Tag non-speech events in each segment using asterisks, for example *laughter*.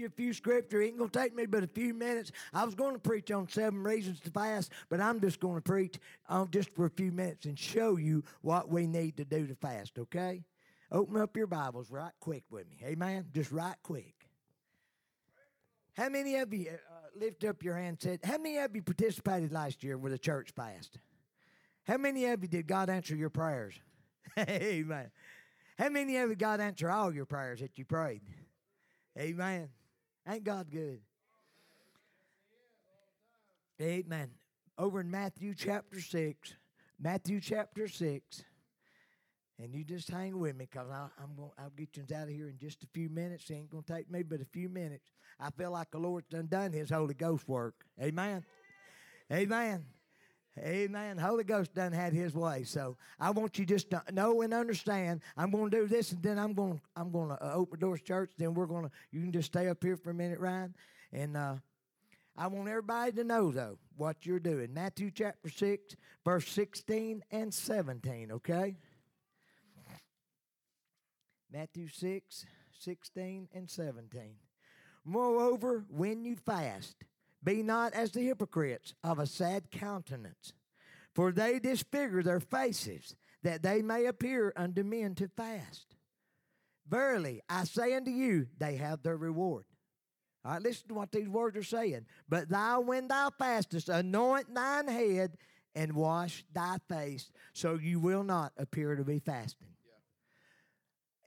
you a few scripture. It ain't going to take me but a few minutes. I was going to preach on seven reasons to fast, but I'm just going to preach on just for a few minutes and show you what we need to do to fast, okay? Open up your Bibles right quick with me. Amen? Just right quick. How many of you uh, lift up your hand and said, How many of you participated last year with a church fast? How many of you did God answer your prayers? *laughs* Amen. How many of you God answer all your prayers that you prayed? Amen. Ain't God good? Amen. Over in Matthew chapter 6, Matthew chapter 6, and you just hang with me because I'm going I'll get you out of here in just a few minutes. It ain't going to take me but a few minutes. I feel like the Lord's done done his Holy Ghost work. Amen. Amen. Amen. Holy Ghost done had his way. So I want you just to know and understand. I'm going to do this, and then I'm going to I'm going to uh, open doors church. Then we're going to. You can just stay up here for a minute, Ryan. And uh, I want everybody to know though what you're doing. Matthew chapter six, verse sixteen and seventeen. Okay. Matthew 6, 16 and 17. Moreover, when you fast, be not as the hypocrites of a sad countenance, for they disfigure their faces, that they may appear unto men to fast. Verily, I say unto you, they have their reward. All right, listen to what these words are saying. But thou, when thou fastest, anoint thine head and wash thy face, so you will not appear to be fasting.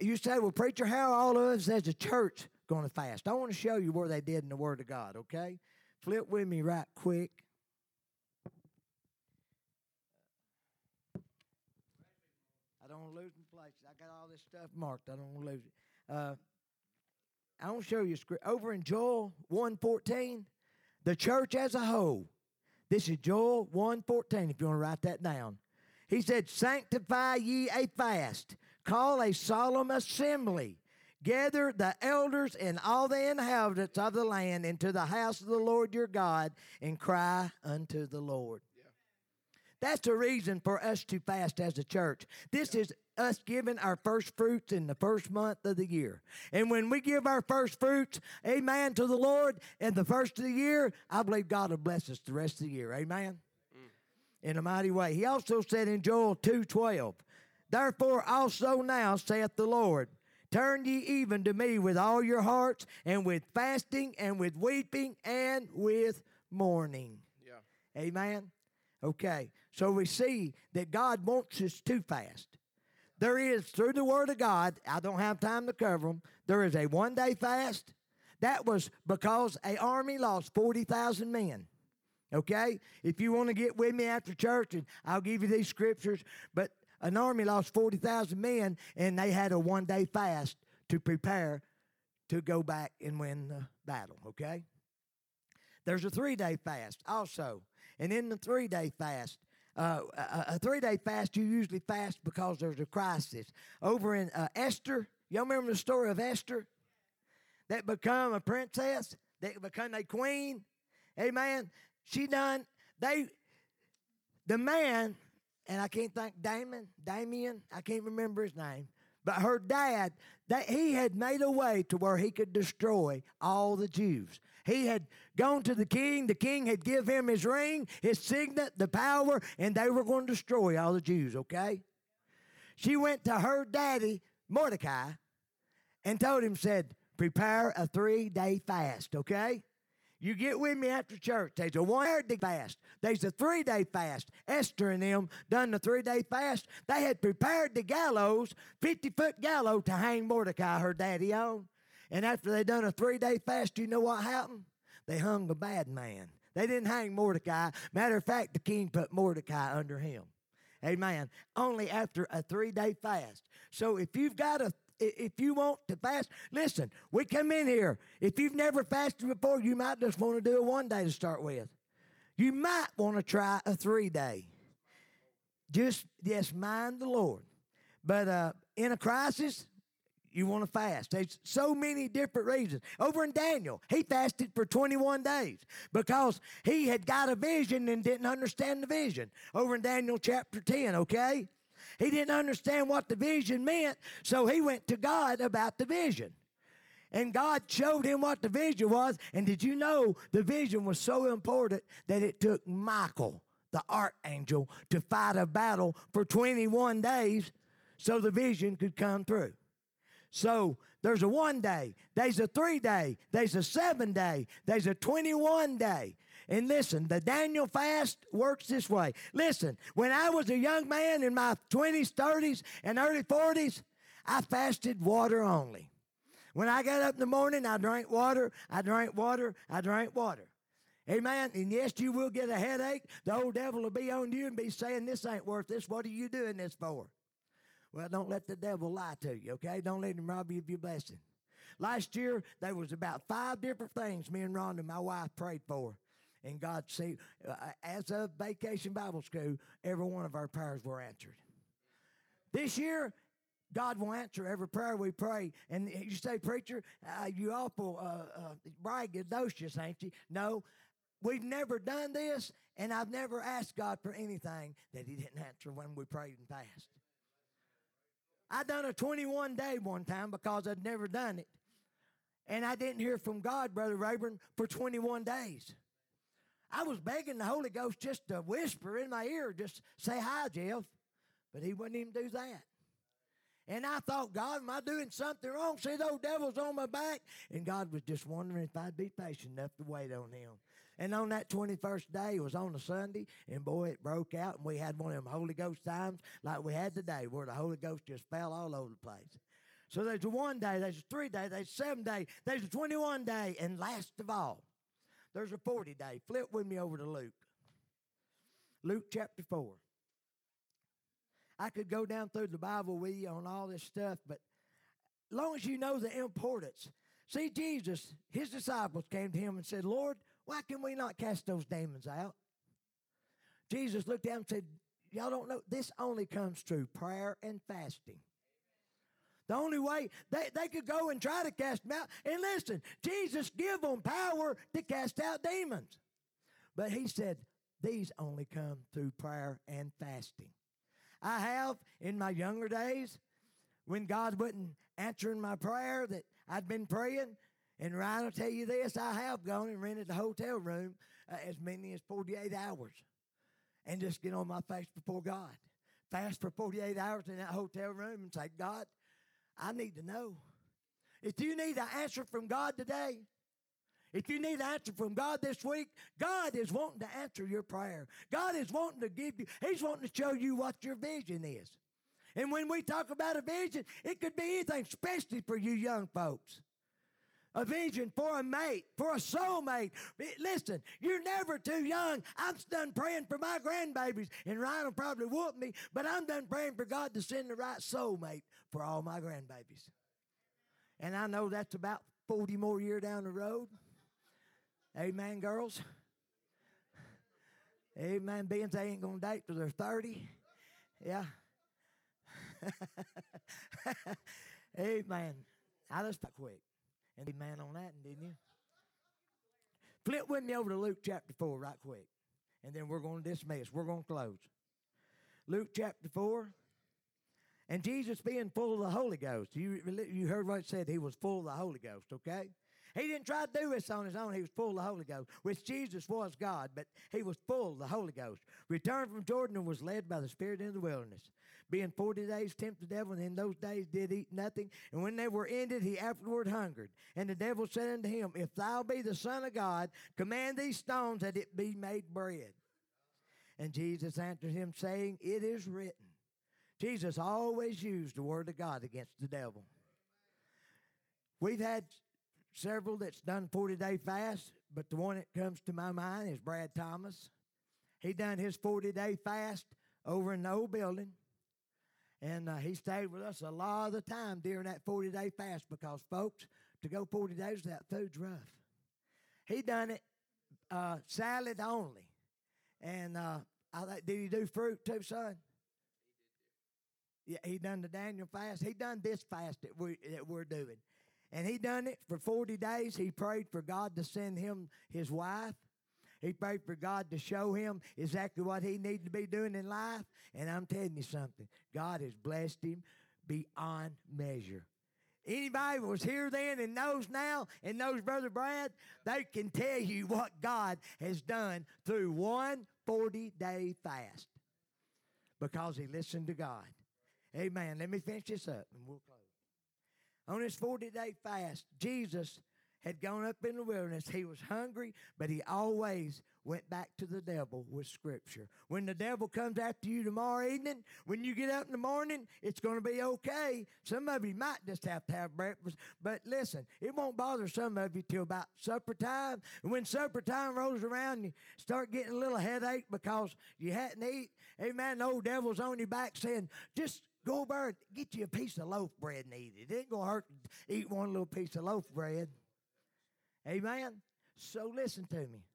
Yeah. You say, well, preacher, how all of us as a church going to fast? I want to show you where they did in the Word of God, okay? Flip with me right quick. I don't lose my place. I got all this stuff marked. I don't lose it. Uh, I to show you script. Over in Joel 1.14, the church as a whole. This is Joel 1.14, if you want to write that down. He said, Sanctify ye a fast, call a solemn assembly Gather the elders and all the inhabitants of the land into the house of the Lord your God and cry unto the Lord. Yeah. That's the reason for us to fast as a church. This yeah. is us giving our first fruits in the first month of the year. And when we give our first fruits, amen, to the Lord in the first of the year, I believe God will bless us the rest of the year. Amen. Mm. In a mighty way. He also said in Joel 2:12, Therefore also now saith the Lord, Turn ye even to me with all your hearts, and with fasting, and with weeping, and with mourning. Yeah. Amen. Okay. So we see that God wants us to fast. There is, through the Word of God, I don't have time to cover them, there is a one day fast. That was because a army lost 40,000 men. Okay? If you want to get with me after church, and I'll give you these scriptures, but an army lost 40,000 men, and they had a one day fast to prepare to go back and win the battle, okay? There's a three day fast also. And in the three day fast, uh, a, a three day fast, you usually fast because there's a crisis. Over in uh, Esther, y'all remember the story of Esther? That become a princess, that become a queen. Amen. She done, they, the man and I can't think Damon, Damien, I can't remember his name. But her dad, that he had made a way to where he could destroy all the Jews. He had gone to the king. The king had give him his ring, his signet, the power, and they were going to destroy all the Jews, okay? She went to her daddy, Mordecai, and told him, said, prepare a three-day fast, okay? You get with me after church. There's a one day fast. There's a three day fast. Esther and them done the three day fast. They had prepared the gallows, 50 foot gallows to hang Mordecai, her daddy, on. And after they done a three day fast, you know what happened? They hung a bad man. They didn't hang Mordecai. Matter of fact, the king put Mordecai under him. Amen. Only after a three day fast. So if you've got a if you want to fast, listen, we come in here. If you've never fasted before, you might just want to do a one day to start with. You might want to try a three day. Just, yes, mind the Lord. But uh, in a crisis, you want to fast. There's so many different reasons. Over in Daniel, he fasted for 21 days because he had got a vision and didn't understand the vision. Over in Daniel chapter 10, okay? He didn't understand what the vision meant, so he went to God about the vision. And God showed him what the vision was. And did you know the vision was so important that it took Michael, the archangel, to fight a battle for 21 days so the vision could come through? So there's a one day, there's a three day, there's a seven day, there's a 21 day. And listen, the Daniel fast works this way. Listen, when I was a young man in my 20s, 30s, and early 40s, I fasted water only. When I got up in the morning, I drank water, I drank water, I drank water. Amen. And yes, you will get a headache. The old devil will be on you and be saying, This ain't worth this. What are you doing this for? Well, don't let the devil lie to you, okay? Don't let him rob you of your blessing. Last year, there was about five different things me and Rhonda, my wife, prayed for. And God, see, uh, as of Vacation Bible School, every one of our prayers were answered. This year, God will answer every prayer we pray. And you say, Preacher, uh, you awful uh, uh, braggadocious, ain't you? No, we've never done this, and I've never asked God for anything that He didn't answer when we prayed and fasted. I done a 21 day one time because I'd never done it. And I didn't hear from God, Brother Rayburn, for 21 days. I was begging the Holy Ghost just to whisper in my ear, just say hi, Jeff. But he wouldn't even do that. And I thought, God, am I doing something wrong? See, those devils on my back. And God was just wondering if I'd be patient enough to wait on him. And on that 21st day, it was on a Sunday, and boy, it broke out, and we had one of them Holy Ghost times like we had today, where the Holy Ghost just fell all over the place. So there's a one day, there's a three day, there's a seven day, there's a 21 day, and last of all, there's a 40 day. Flip with me over to Luke. Luke chapter 4. I could go down through the Bible with you on all this stuff, but as long as you know the importance. See, Jesus, his disciples came to him and said, Lord, why can we not cast those demons out? Jesus looked down and said, Y'all don't know, this only comes through prayer and fasting. The only way they, they could go and try to cast them out. And listen, Jesus give them power to cast out demons. But he said, these only come through prayer and fasting. I have in my younger days, when God wasn't answering my prayer that I'd been praying, and Ryan will tell you this I have gone and rented a hotel room uh, as many as 48 hours and just get on my face before God. Fast for 48 hours in that hotel room and say, God, I need to know. If you need an answer from God today, if you need an answer from God this week, God is wanting to answer your prayer. God is wanting to give you, He's wanting to show you what your vision is. And when we talk about a vision, it could be anything, especially for you young folks a vision for a mate, for a soulmate. Listen, you're never too young. I'm done praying for my grandbabies, and Ryan will probably whoop me, but I'm done praying for God to send the right soulmate for all my grandbabies. And I know that's about 40 more years down the road. Amen, girls. Amen. Being they ain't going to date till they're 30. Yeah. *laughs* Amen. I just quick. And be man on that, didn't you? Flip with me over to Luke chapter 4 right quick. And then we're going to dismiss. We're going to close. Luke chapter 4. And Jesus being full of the Holy Ghost. You, you heard what it said. He was full of the Holy Ghost, okay? He didn't try to do this on his own. He was full of the Holy Ghost, which Jesus was God, but he was full of the Holy Ghost. Returned from Jordan and was led by the Spirit into the wilderness being forty days tempted the devil, and in those days did eat nothing. And when they were ended, he afterward hungered. And the devil said unto him, If thou be the Son of God, command these stones that it be made bread. And Jesus answered him, saying, It is written. Jesus always used the word of God against the devil. We've had several that's done 40 day fast, but the one that comes to my mind is Brad Thomas. He done his 40 day fast over in the old building. And uh, he stayed with us a lot of the time during that 40 day fast because, folks, to go 40 days without food's rough. He done it uh, salad only. And uh, I, did he do fruit too, son? Yeah, he done the Daniel fast. He done this fast that, we, that we're doing. And he done it for 40 days. He prayed for God to send him his wife. He prayed for God to show him exactly what he needed to be doing in life. And I'm telling you something God has blessed him beyond measure. Anybody was here then and knows now and knows Brother Brad, they can tell you what God has done through one 40 day fast because he listened to God. Amen. Let me finish this up and we'll close. On this 40 day fast, Jesus had gone up in the wilderness. He was hungry, but he always went back to the devil with scripture. When the devil comes after you tomorrow evening, when you get up in the morning, it's going to be okay. Some of you might just have to have breakfast, but listen, it won't bother some of you till about supper time. And when supper time rolls around, you start getting a little headache because you hadn't eaten. Amen. The old devil's on your back saying, just go over and get you a piece of loaf bread and eat it. It ain't going to hurt to eat one little piece of loaf bread. Amen. So listen to me.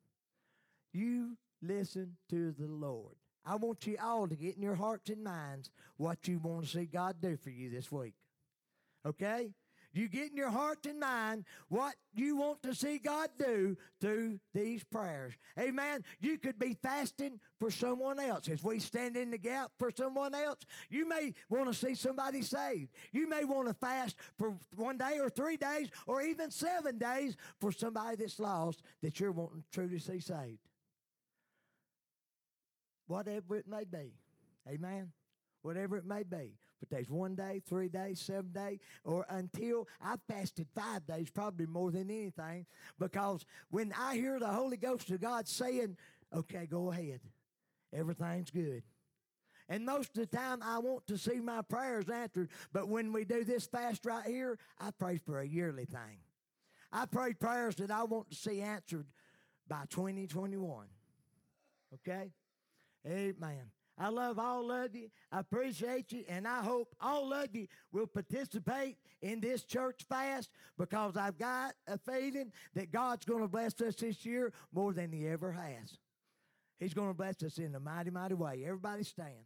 You listen to the Lord. I want you all to get in your hearts and minds what you want to see God do for you this week. Okay? You get in your heart and mind what you want to see God do through these prayers. Amen. You could be fasting for someone else. As we stand in the gap for someone else, you may want to see somebody saved. You may want to fast for one day or three days or even seven days for somebody that's lost that you're wanting truly to see saved whatever it may be. Amen. Whatever it may be. But there's one day, three days, seven days, or until I fasted five days, probably more than anything, because when I hear the Holy Ghost of God saying, okay, go ahead, everything's good. And most of the time, I want to see my prayers answered. But when we do this fast right here, I pray for a yearly thing. I pray prayers that I want to see answered by 2021. Okay? Amen. I love all of you. I appreciate you, and I hope all of you will participate in this church fast because I've got a feeling that God's going to bless us this year more than He ever has. He's going to bless us in a mighty, mighty way. Everybody stand.